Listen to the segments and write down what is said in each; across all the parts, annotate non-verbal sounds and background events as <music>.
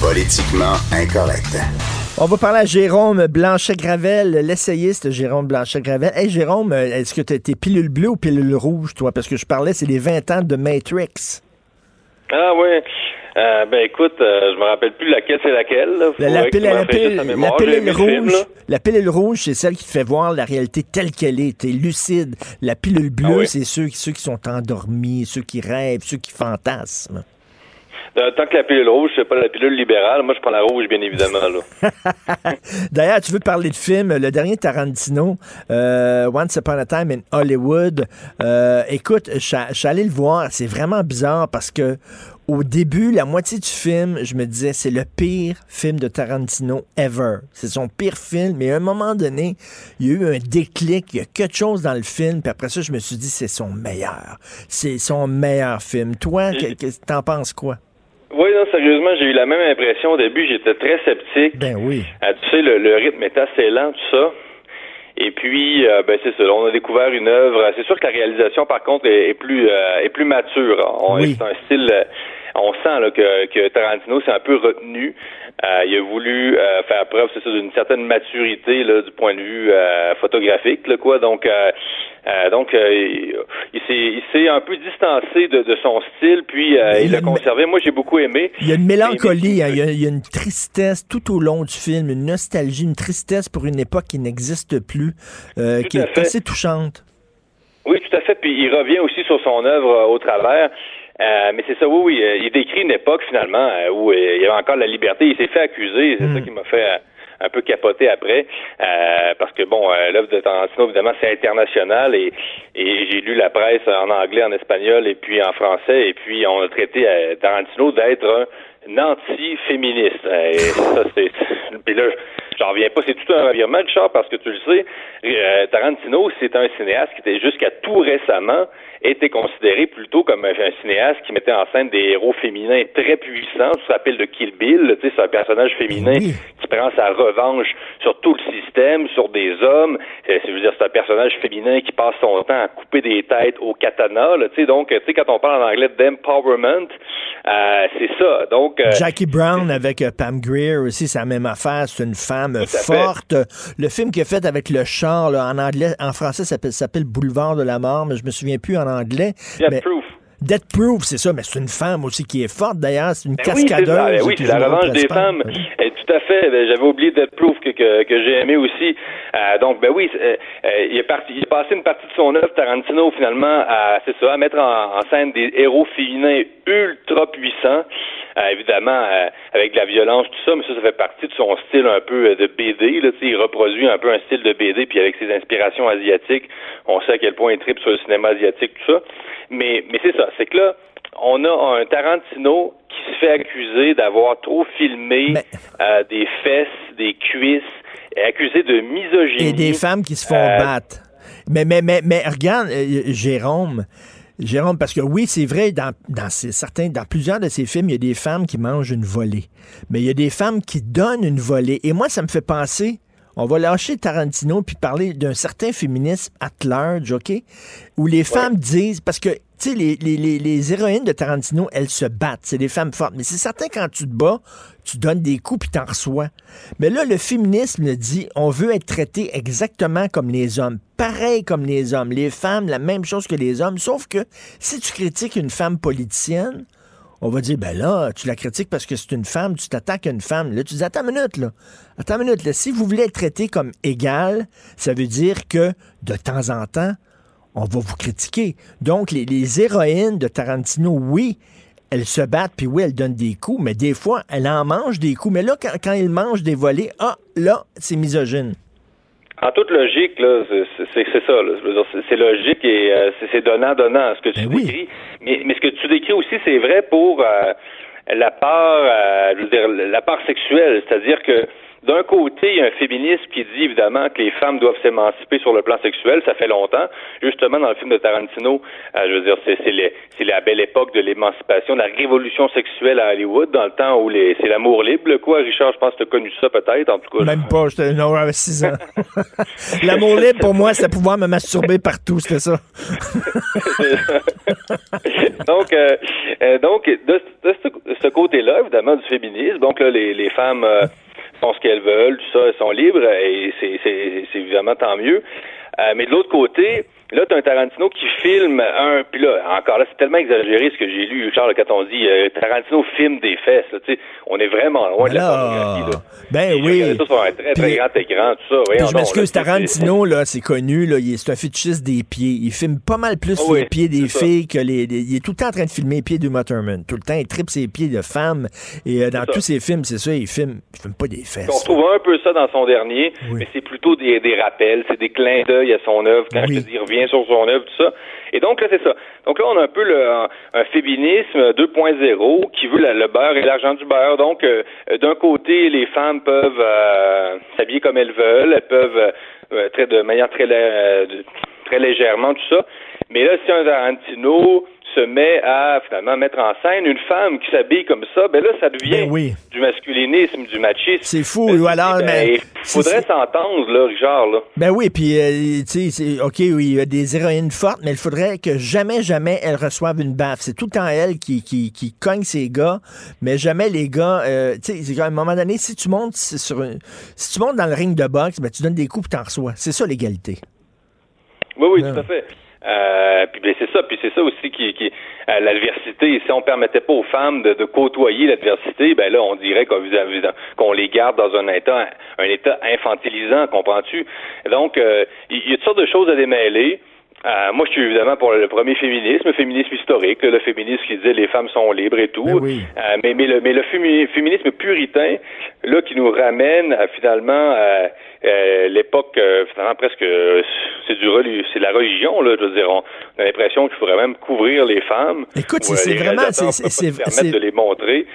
Politiquement incorrect. On va parler à Jérôme Blanchet-Gravel, l'essayiste Jérôme Blanchet-Gravel. Hey Jérôme, est-ce que tu été pilule bleue ou pilule rouge, toi? Parce que je parlais, c'est les 20 ans de Matrix. Ah oui. Euh, ben écoute, euh, je me rappelle plus laquelle c'est laquelle. La, pilule rouge, la pilule rouge, c'est celle qui te fait voir la réalité telle qu'elle est. T'es lucide. La pilule bleue, ah c'est ceux, ceux qui sont endormis, ceux qui rêvent, ceux qui fantasment. Euh, tant que la pilule rouge, c'est pas la pilule libérale, moi je prends la rouge, bien évidemment. <laughs> D'ailleurs, tu veux parler de film, le dernier Tarantino, euh, Once Upon a Time in Hollywood. Euh, écoute, je suis allé le voir, c'est vraiment bizarre parce que au début, la moitié du film, je me disais, c'est le pire film de Tarantino ever. C'est son pire film, mais à un moment donné, il y a eu un déclic, il y a quelque chose dans le film, puis après ça, je me suis dit, c'est son meilleur. C'est son meilleur film. Toi, t'en penses quoi? Oui, non, sérieusement, j'ai eu la même impression au début. J'étais très sceptique. Ben oui. Euh, tu sais, le, rythme est assez lent, tout ça. Et puis, euh, ben c'est ça. On a découvert une œuvre. C'est sûr que la réalisation, par contre, est, plus euh, est plus mature. On, oui. C'est un style. On sent là, que, que Tarantino s'est un peu retenu. il a voulu faire preuve, c'est ça, d'une certaine maturité là, du point de vue photographique, là, quoi. Donc, euh, donc, euh, il, s'est un peu distancé de, son style, puis euh, il l'a conservé. Moi, j'ai beaucoup aimé. Il y a une mélancolie, hein. il, y a, une tristesse tout au long du film, une nostalgie, une tristesse pour une époque qui n'existe plus, qui est assez touchante. Oui, tout à fait. Puis il revient aussi sur son œuvre au travers. Mais c'est ça, oui, oui. Il décrit une époque finalement où il y avait encore la liberté. Il s'est fait accuser. C'est ça hmm. qui m'a fait un peu capoté après, euh, parce que bon, euh, l'œuvre de Tarantino, évidemment, c'est international et, et j'ai lu la presse en anglais, en espagnol et puis en français, et puis on a traité euh, Tarantino d'être un anti-féministe. Et ça, c'est. Puis là, j'en reviens pas. C'est tout un revirement, Richard, parce que tu le sais, Tarantino, c'est un cinéaste qui était jusqu'à tout récemment était considéré plutôt comme un, cinéaste qui mettait en scène des héros féminins très puissants. Ça s'appelle de Kill Bill? Tu sais, c'est un personnage féminin qui prend sa revanche sur tout le système, sur des hommes. Euh, je veux dire, c'est un personnage féminin qui passe son temps à couper des têtes au katana. Tu sais, donc, tu sais, quand on parle en anglais d'empowerment, euh, c'est ça. Donc, euh, Jackie Brown avec Pam Greer aussi, c'est la même affaire. C'est une femme forte. Le film qu'il a fait avec le char, là, en anglais, en français, ça s'appelle Boulevard de la mort, mais je me souviens plus en anglais. Proof. Death Proof, c'est ça, mais c'est une femme aussi qui est forte d'ailleurs, c'est une ben cascadeuse. Oui, c'est la revanche des femmes. tout à fait. Ben, j'avais oublié Death Proof que, que, j'ai aimé aussi. Euh, donc, ben oui, euh, euh, il, est parti, il a passé une partie de son œuvre, Tarantino, finalement, à, c'est ça, à mettre en, scène des héros féminins ultra puissants. Évidemment, avec de la violence, tout ça, mais ça, ça fait partie de son style un peu de BD. Là, il reproduit un peu un style de BD, puis avec ses inspirations asiatiques, on sait à quel point il tripe sur le cinéma asiatique, tout ça. Mais, mais c'est ça, c'est que là, on a un Tarantino qui se fait accuser d'avoir trop filmé euh, des fesses, des cuisses, et accusé de misogynie. Et des femmes qui se font euh, battre. Mais, mais, mais, mais regarde, euh, Jérôme, Jérôme, parce que oui, c'est vrai, dans, dans certains, dans plusieurs de ces films, il y a des femmes qui mangent une volée. Mais il y a des femmes qui donnent une volée. Et moi, ça me fait penser on va lâcher Tarantino puis parler d'un certain féminisme at large, OK? Où les femmes disent, parce que, tu les, héroïnes de Tarantino, elles se battent. C'est des femmes fortes. Mais c'est certain, quand tu te bats, tu donnes des coups puis t'en reçois. Mais là, le féminisme dit, on veut être traité exactement comme les hommes. Pareil comme les hommes. Les femmes, la même chose que les hommes. Sauf que si tu critiques une femme politicienne, on va dire, ben là, tu la critiques parce que c'est une femme, tu t'attaques à une femme. Là, tu dis, attends une minute, là. Attends une minute. Si vous voulez être traité comme égal, ça veut dire que, de temps en temps, on va vous critiquer. Donc, les, héroïnes de Tarantino, oui, elles se battent, puis oui, elles donnent des coups, mais des fois, elles en mangent des coups. Mais là, quand, quand ils mangent des volets, ah, là, c'est misogyne. En toute logique, là, c'est ça. C'est logique et euh, c'est donnant-donnant ce que tu ben décris. Mais, mais ce que tu décris aussi, c'est vrai pour euh, la part, euh, je veux dire, la part sexuelle. C'est-à-dire que d'un côté, il y a un féminisme qui dit évidemment que les femmes doivent s'émanciper sur le plan sexuel, ça fait longtemps. Justement, dans le film de Tarantino, euh, je veux dire, c'est, la belle époque de l'émancipation, de la révolution sexuelle à Hollywood, dans le temps où les, c'est l'amour libre, quoi. Richard, je pense que tu as connu ça peut-être, en tout cas. Même pas, j'étais non, j'avais 6 ans. <laughs> l'amour libre, pour moi, c'est pouvoir me masturber partout, c'était ça. <laughs> donc, euh, euh, donc, de, ce, côté-là, évidemment, du féminisme, donc là, les, les femmes font ce qu'elles veulent, tout ça, elles sont libres, et c'est évidemment tant mieux. Euh, mais de l'autre côté, Là, tu as un Tarantino qui filme un. Puis là, encore là, c'est tellement exagéré ce que j'ai lu, Charles, quand on dit euh, Tarantino filme des fesses. Là, on est vraiment loin de la pornographie. Là. Ben oui. Ça sur un très, très grand écran, tout ça. je m'excuse, Tarantino, là, c'est connu, là, c'est un fétichiste des pieds. Il filme pas mal plus ah les pieds des filles que les, Il est tout le temps en train de filmer les pieds du Mutterman. Tout le temps, il tripe ses pieds de femmes. Et euh, dans tous ses films, c'est ça, il filme, il filme pas des fesses. On retrouve un peu ça dans son dernier, mais c'est plutôt des, des rappels, c'est des clins d'œil à son œuvre. Quand je te dis, revient sur son œuvre, tout ça. Et donc là, c'est ça. Donc là, on a un peu le, un, féminisme 2.0 qui veut le beurre et l'argent du beurre. Donc, euh, d'un côté, les femmes peuvent euh, s'habiller comme elles veulent, elles peuvent euh, très, de manière très, très légèrement, tout ça. Mais là, si un Tarantino se met à finalement mettre en scène une femme qui s'habille comme ça, ben là, ça devient ben du masculinisme, du machisme. C'est fou, ben, alors, ben, mais. faudrait s'entendre, là, Richard, là. Ben oui, puis, euh, tu sais, OK, oui, il y a des héroïnes fortes, mais il faudrait que jamais, jamais elles reçoivent une baffe. C'est tout le temps elle qui, qui, qui cogne ses gars, mais jamais les gars, euh, tu sais, à un moment donné, si tu montes sur si tu montes dans le ring de boxe, ben tu donnes des coups et t'en reçois. C'est ça, l'égalité. Oui, oui, tout à fait. Euh, puis ben, c'est ça, puis c'est ça aussi qui, qui euh, l'adversité. Si on permettait pas aux femmes de, de côtoyer l'adversité, ben là, on dirait qu'on les garde dans un état, un état infantilisant, comprends-tu? Donc, euh, il y a toutes sortes de choses à démêler. Euh, moi, je suis évidemment pour le premier féminisme, le féminisme historique, le féminisme qui disait les femmes sont libres et tout. Ben oui. euh, mais, mais, le, mais le féminisme puritain, là, qui nous ramène à, finalement euh, l'époque, euh, finalement presque, c'est du c'est la religion, là. Je veux dire, on, a l'impression qu'il faudrait même couvrir les femmes. Écoute, c'est vraiment, c'est permettre de les montrer.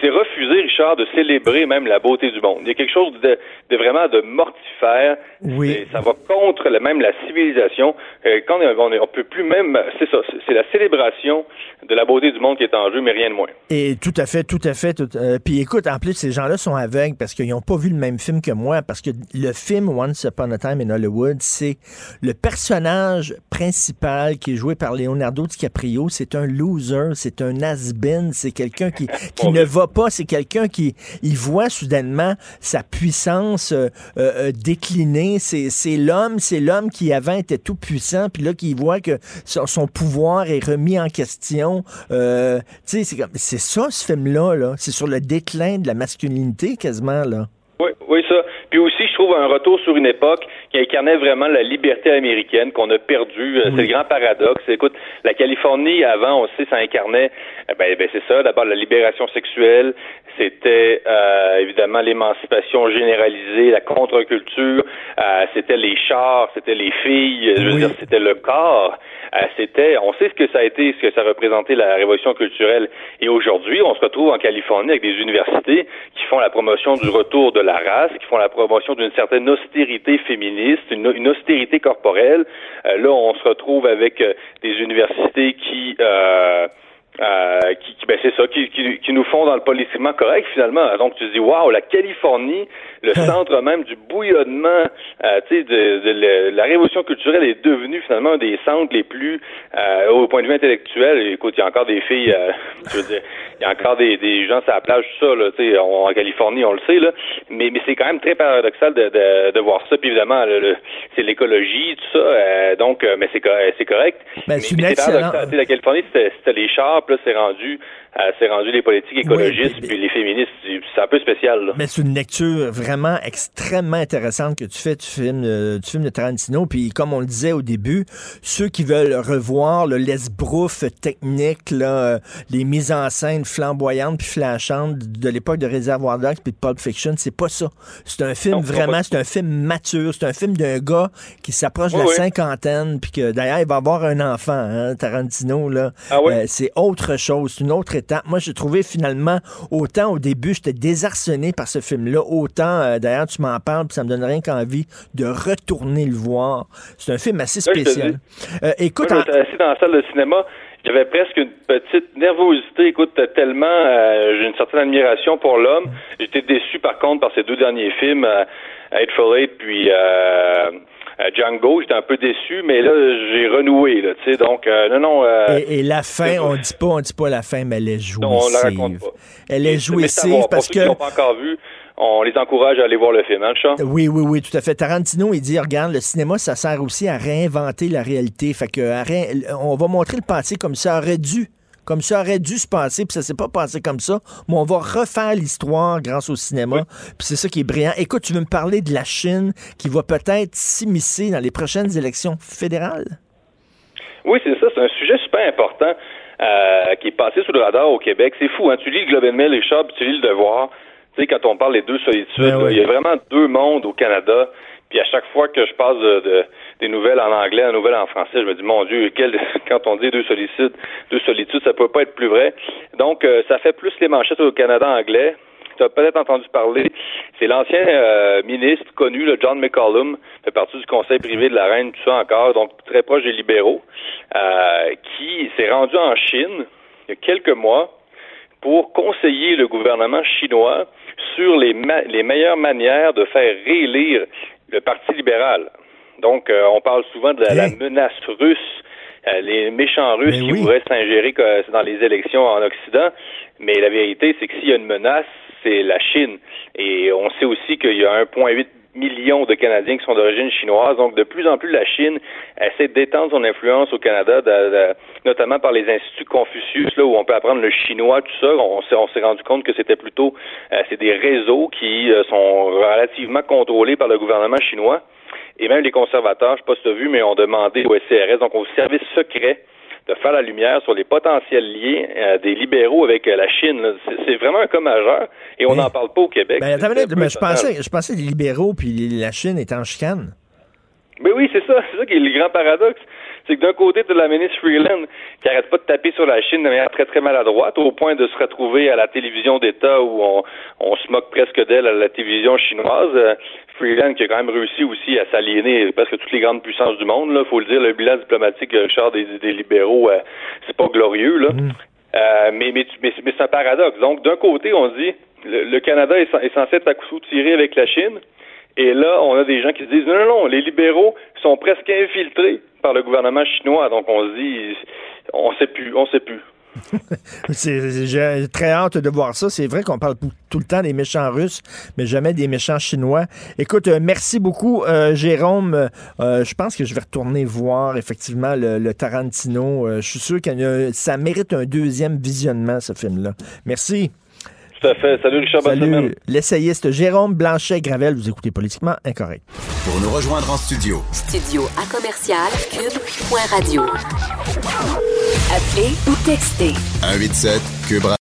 C'est refuser, Richard, de célébrer même la beauté du monde. Il y a quelque chose de, de vraiment de mortifère. Oui. Ça va contre même la civilisation. Euh, on, ne peut plus même, c'est ça, c'est la célébration de la beauté du monde qui est en jeu, mais rien de moins. Et tout à fait, tout à fait. Euh, puis écoute, en plus, ces gens-là sont aveugles parce qu'ils n'ont pas vu le même film que moi, parce que le film Once Upon a Time in Hollywood, c'est le personnage principal qui est joué par Leonardo DiCaprio, c'est un loser, c'est un has-been, c'est quelqu'un qui, <laughs> qui ne va pas, c'est quelqu'un qui il voit soudainement sa puissance euh, euh, décliner. C'est l'homme, c'est l'homme qui avant était tout puissant, puis là qui voit que son, pouvoir est remis en question. Euh, c'est ça ce film-là, -là, c'est sur le déclin de la masculinité quasiment là. Oui, oui, ça. Puis aussi, je trouve un retour sur une époque qui incarnait vraiment la liberté américaine qu'on a perdue. Euh, c'est le grand paradoxe. Écoute, la Californie, avant, on sait, ça incarnait, eh ben, ben c'est ça, d'abord la libération sexuelle, c'était euh, évidemment l'émancipation généralisée, la contre-culture, euh, c'était les chars, c'était les filles, je veux dire, c'était le corps. Euh, c'était, on sait ce que ça a été, ce que ça a représenté la révolution culturelle. Et aujourd'hui, on se retrouve en Californie avec des universités qui font la promotion du retour de la race, qui font la promotion d'une certaine austérité féministe, une, austérité corporelle. là, on se retrouve avec des universités qui euh, qui, qui, ben c'est ça, qui, qui, qui, nous font dans le politiquement correct finalement. Donc tu te dis waouh, la Californie, le centre même du bouillonnement, euh, tu sais, de, de, la révolution culturelle est devenue finalement un des centres les plus, euh, au point de vue intellectuel. Écoute, il y a encore des filles, euh, <laughs> je veux dire, il y a encore des, des gens sur la plage, tout ça, là, tu sais, en Californie, on le sait là, mais, mais c'est quand même très paradoxal de, de, de voir ça. Puis évidemment, le, c'est l'écologie, tout ça. Euh, donc, mais c'est c'est correct. Ben, mais, mais c'est paradoxal. La Californie, c'était les chars là, c'est rendu c'est rendu les politiques écologistes puis, les féministes. C'est un peu spécial. Mais c'est une lecture vraiment extrêmement intéressante que tu fais du film, du film de Tarantino. Puis comme on le disait au début, ceux qui veulent revoir le l'esbrouf technique, là, les mises en scène flamboyantes puis flashantes de l'époque de Réservoir Dogs puis de Pulp Fiction, c'est pas ça. C'est un film vraiment, c'est un film mature. C'est un film d'un gars qui s'approche de la cinquantaine puis que d'ailleurs il va avoir un enfant, hein, Tarantino là. Ah euh, c'est autre chose, une autre étapes. Moi, j'ai trouvé finalement, autant au début, j'étais désarçonné par ce film-là, autant, euh, d'ailleurs, tu m'en parles, puis ça me donne rien qu'envie de retourner le voir. C'est un film assez spécial. Euh, écoute, Moi, assis dans la salle de cinéma, j'avais presque une petite nervosité. Écoute, tellement euh, j'ai une certaine admiration pour l'homme. J'étais déçu par contre par ces deux derniers films, euh, Hateful Eight puis euh, Django. J'étais un peu déçu, mais là j'ai renoué. Là, tu sais, donc non, non. Et, la fin, on dit pas, on dit pas la fin, mais elle est jouissive. Non, on la raconte pas. Elle est jouissive parce que. Ceux pas encore vu, on les encourage à aller voir le film, hein, Oui, oui, oui, tout à fait. Tarantino, il dit, regarde, le cinéma, ça sert aussi à réinventer la réalité. Fait que, on va montrer le passé comme ça aurait dû comme ça aurait dû se passer, puis ça s'est pas passé comme ça, mais on va refaire l'histoire grâce au cinéma, puis c'est ça qui est brillant. Écoute, tu veux me parler de la Chine qui va peut-être s'immiscer dans les prochaines élections fédérales? Oui, c'est ça, c'est un sujet super important euh, qui est passé sous le radar au Québec. C'est fou, hein? tu lis le Globe and Mail, les Chats, tu lis le Devoir, tu sais, quand on parle des deux solitudes, ben il y a vraiment deux mondes au Canada. Puis à chaque fois que je passe de, des nouvelles en anglais, des nouvelles en français, je me dis mon Dieu, quel, <laughs> quand on dit deux solitudes, deux solitudes, ça peut pas être plus vrai. Donc euh, ça fait plus les manchettes au Canada anglais. Tu as peut-être entendu parler. C'est l'ancien euh, ministre connu, le John McCollum, fait partie du conseil privé de la reine, tout ça encore, donc très proche des libéraux, euh, qui s'est rendu en Chine il y a quelques mois pour conseiller le gouvernement chinois sur les, les meilleures manières de faire réélire le Parti libéral. Donc, euh, on parle souvent de la, menace russe, euh, les méchants Russes qui pourraient s'ingérer dans les élections en Occident. Mais la vérité, c'est que s'il y a une menace, c'est la Chine. Et on sait aussi qu'il y a 1,8 millions de Canadiens qui sont d'origine chinoise. Donc, de plus en plus, la Chine essaie d'étendre son influence au Canada, notamment par les instituts Confucius, là où on peut apprendre le chinois, tout ça. On s'est, rendu compte que c'était plutôt, euh, c'est des réseaux qui euh, sont relativement contrôlés par le gouvernement chinois. Et même les conservateurs, je sais pas si tu as vu, mais ont demandé au SCRS, donc au service secret, de faire la lumière sur les potentiels liens euh, des libéraux avec euh, la Chine. C'est vraiment un cas majeur et on n'en parle pas au Québec. Ben, mais je pensais, je pensais que les libéraux puis la Chine étaient en chicane. Mais oui, c'est ça, c'est ça qui est le grand paradoxe. C'est que d'un côté, as la ministre Freeland qui arrête pas de taper sur la Chine de manière très très maladroite, au point de se retrouver à la télévision d'État où on, on se moque presque d'elle à la télévision chinoise. Euh, Freeland qui a quand même réussi aussi à s'aliéner presque toutes les grandes puissances du monde. Là, faut le dire, le bilan diplomatique, Richard, des, des libéraux, euh, c'est pas glorieux. Là. Mm. Euh, mais mais, mais, c'est un paradoxe. Donc, d'un côté, on dit le, Canada est, est censé être à coup tiré avec la Chine. Et là, on a des gens qui se disent non, non, non, les libéraux sont presque infiltrés par le gouvernement chinois. Donc on se dit, on sait plus, on sait plus. <laughs> J'ai très hâte de voir ça. C'est vrai qu'on parle tout le temps des méchants russes, mais jamais des méchants chinois. Écoute, euh, merci beaucoup, euh, Jérôme. Euh, je pense que je vais retourner voir effectivement le, Tarantino. je suis sûr que ça mérite un deuxième visionnement, ce film-là. Merci. Tout à fait. Salut Richard Salut. L'essayiste Jérôme Blanchet-Gravel, vous écoutez Politiquement Incorrect. Pour nous rejoindre en studio. Studio à commercial cube.radio. Appelez ou textez. 187 cube